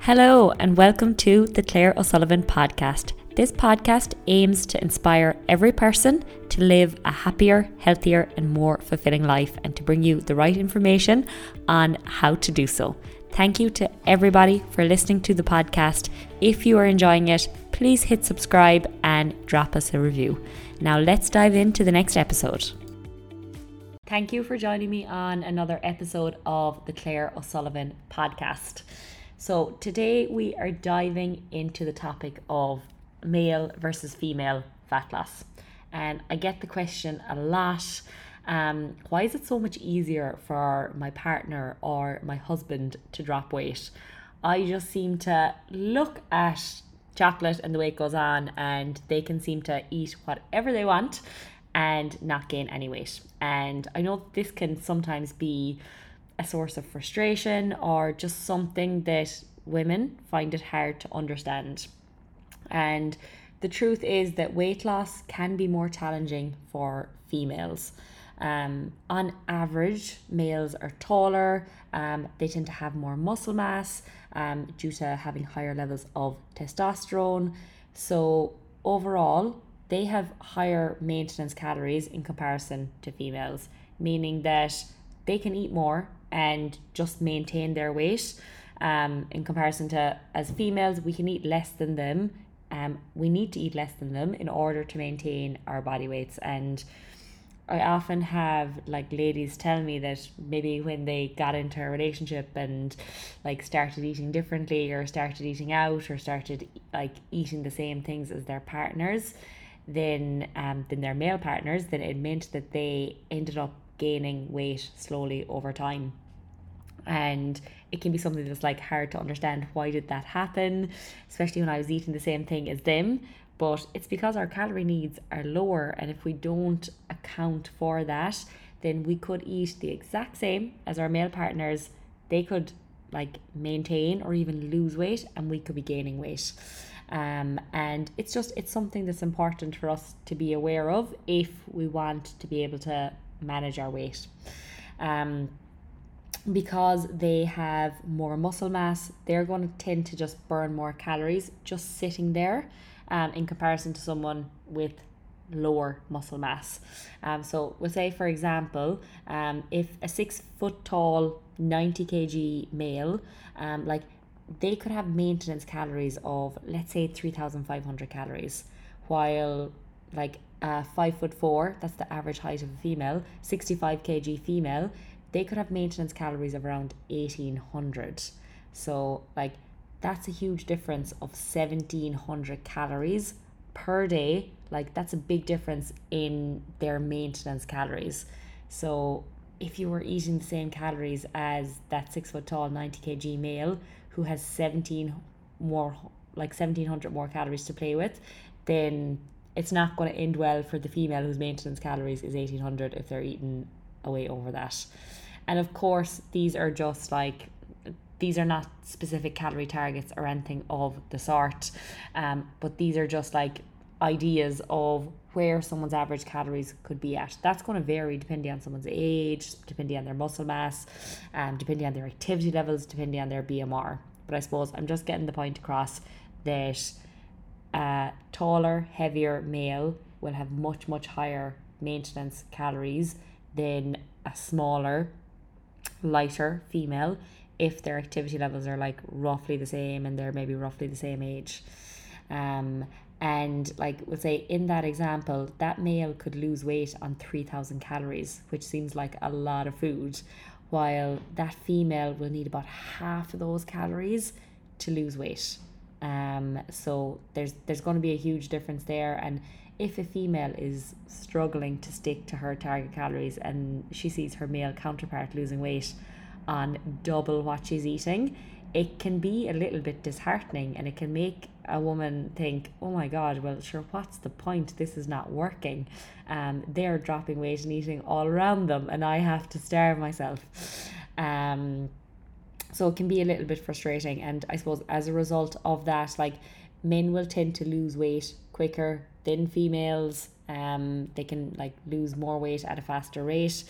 Hello, and welcome to the Claire O'Sullivan podcast. This podcast aims to inspire every person to live a happier, healthier, and more fulfilling life and to bring you the right information on how to do so. Thank you to everybody for listening to the podcast. If you are enjoying it, please hit subscribe and drop us a review. Now, let's dive into the next episode. Thank you for joining me on another episode of the Claire O'Sullivan podcast. So, today we are diving into the topic of male versus female fat loss. And I get the question a lot um, why is it so much easier for my partner or my husband to drop weight? I just seem to look at chocolate and the way it goes on, and they can seem to eat whatever they want and not gain any weight. And I know this can sometimes be a source of frustration or just something that women find it hard to understand. And the truth is that weight loss can be more challenging for females. Um, on average, males are taller, um, they tend to have more muscle mass um, due to having higher levels of testosterone. So, overall, they have higher maintenance calories in comparison to females, meaning that they can eat more and just maintain their weight. Um, in comparison to as females, we can eat less than them. Um, we need to eat less than them in order to maintain our body weights. And I often have like ladies tell me that maybe when they got into a relationship and like started eating differently or started eating out or started like eating the same things as their partners, then um than their male partners, then it meant that they ended up gaining weight slowly over time and it can be something that's like hard to understand why did that happen especially when i was eating the same thing as them. But it's because our calorie needs are lower and if we don't account for that then we could eat the exact same as our male partners. They could like maintain or even lose weight and we could be gaining weight. Um, and it's just it's something that's important for us to be aware of if we want to be able to manage our weight. Um, because they have more muscle mass, they're going to tend to just burn more calories just sitting there um, in comparison to someone with lower muscle mass. Um, so we'll say, for example, um, if a six foot tall, 90 kg male, um, like they could have maintenance calories of, let's say, 3,500 calories, while like uh, five foot four, that's the average height of a female, 65 kg female, they could have maintenance calories of around 1800 so like that's a huge difference of 1700 calories per day. Like that's a big difference in their maintenance calories. So if you were eating the same calories as that six foot tall 90 kg male who has 17 more like 1700 more calories to play with then it's not going to end well for the female whose maintenance calories is 1800 if they're eating away over that and of course, these are just like these are not specific calorie targets or anything of the sort. Um, but these are just like ideas of where someone's average calories could be at. That's going to vary depending on someone's age, depending on their muscle mass, um, depending on their activity levels, depending on their BMR. But I suppose I'm just getting the point across that a taller, heavier male will have much, much higher maintenance calories than a smaller, lighter female if their activity levels are like roughly the same and they're maybe roughly the same age. Um, and like we'll say in that example, that male could lose weight on 3000 calories, which seems like a lot of food, while that female will need about half of those calories to lose weight. Um, so there's there's going to be a huge difference there, and if a female is struggling to stick to her target calories and she sees her male counterpart losing weight on double what she's eating, it can be a little bit disheartening and it can make a woman think, oh my God, well, sure, what's the point? This is not working. Um, they're dropping weight and eating all around them, and I have to starve myself. Um, so it can be a little bit frustrating. And I suppose as a result of that, like men will tend to lose weight quicker than females. Um, they can like lose more weight at a faster rate.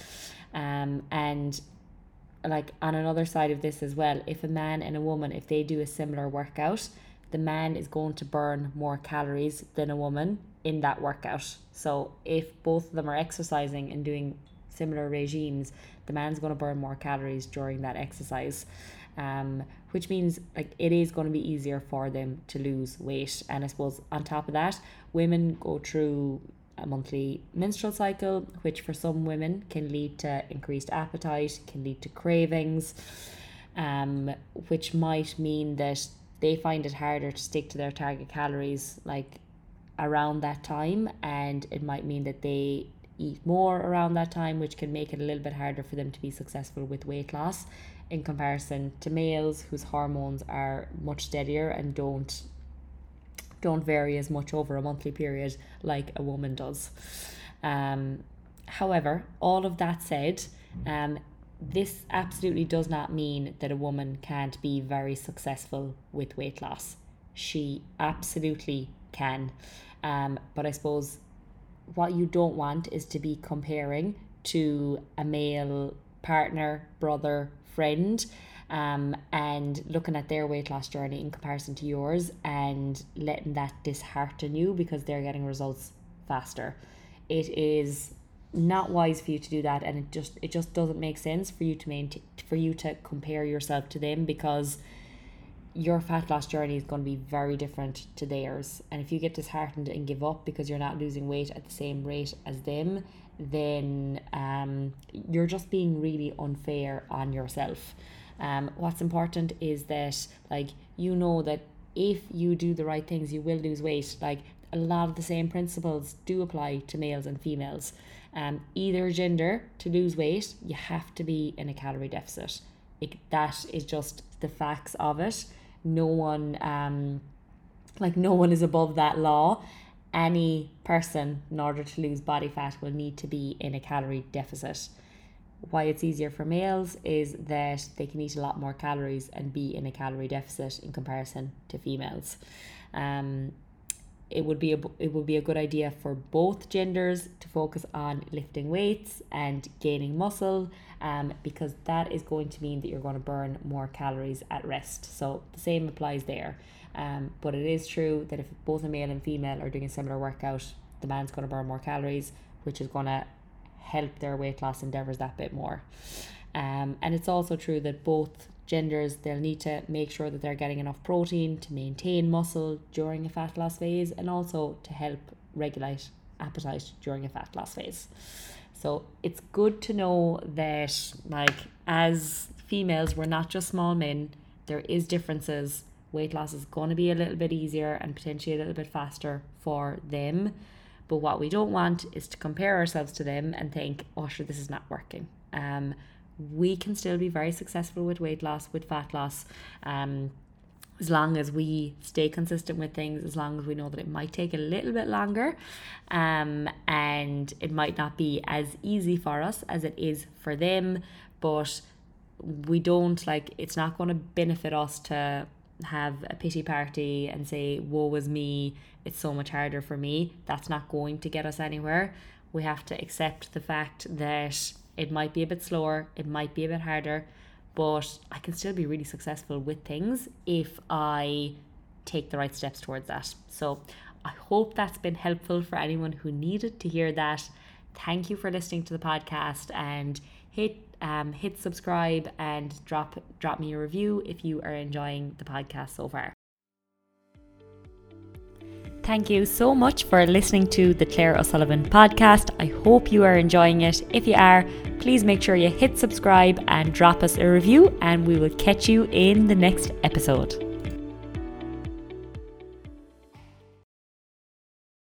Um, and like on another side of this as well, if a man and a woman, if they do a similar workout, the man is going to burn more calories than a woman in that workout. So if both of them are exercising and doing similar regimes, the man's going to burn more calories during that exercise. Um, which means like it is going to be easier for them to lose weight. And I suppose on top of that, women go through a monthly menstrual cycle, which for some women can lead to increased appetite, can lead to cravings, um, which might mean that they find it harder to stick to their target calories like around that time, and it might mean that they eat more around that time, which can make it a little bit harder for them to be successful with weight loss in comparison to males whose hormones are much steadier and don't don't vary as much over a monthly period like a woman does. Um, however, all of that said, um, this absolutely does not mean that a woman can't be very successful with weight loss. She absolutely can. Um, but I suppose what you don't want is to be comparing to a male partner, brother, friend um, and looking at their weight loss journey in comparison to yours and letting that dishearten you because they're getting results faster. It is not wise for you to do that and it just it just doesn't make sense for you to maintain for you to compare yourself to them because your fat loss journey is going to be very different to theirs. And if you get disheartened and give up because you're not losing weight at the same rate as them, then um, you're just being really unfair on yourself. Um, what's important is that, like, you know that if you do the right things, you will lose weight. Like, a lot of the same principles do apply to males and females. Um, either gender, to lose weight, you have to be in a calorie deficit. It, that is just the facts of it no one um like no one is above that law. Any person in order to lose body fat will need to be in a calorie deficit. Why it's easier for males is that they can eat a lot more calories and be in a calorie deficit in comparison to females. Um it would be a it would be a good idea for both genders to focus on lifting weights and gaining muscle um, because that is going to mean that you're going to burn more calories at rest. So the same applies there. Um, but it is true that if both a male and female are doing a similar workout the man's going to burn more calories which is going to help their weight loss endeavors that bit more. Um, and it's also true that both genders, they'll need to make sure that they're getting enough protein to maintain muscle during a fat loss phase and also to help regulate appetite during a fat loss phase. So it's good to know that, like, as females, we're not just small men, there is differences. Weight loss is going to be a little bit easier and potentially a little bit faster for them. But what we don't want is to compare ourselves to them and think, oh, sure, this is not working. Um, we can still be very successful with weight loss, with fat loss. Um, as long as we stay consistent with things, as long as we know that it might take a little bit longer um, and it might not be as easy for us as it is for them, but we don't like it's not going to benefit us to have a pity party and say, Woe was me, it's so much harder for me. That's not going to get us anywhere. We have to accept the fact that it might be a bit slower, it might be a bit harder, but I can still be really successful with things if I take the right steps towards that. So I hope that's been helpful for anyone who needed to hear that. Thank you for listening to the podcast and hit um, hit subscribe and drop drop me a review if you are enjoying the podcast so far. Thank you so much for listening to the Claire O'Sullivan podcast. I hope you are enjoying it. If you are, please make sure you hit subscribe and drop us a review, and we will catch you in the next episode.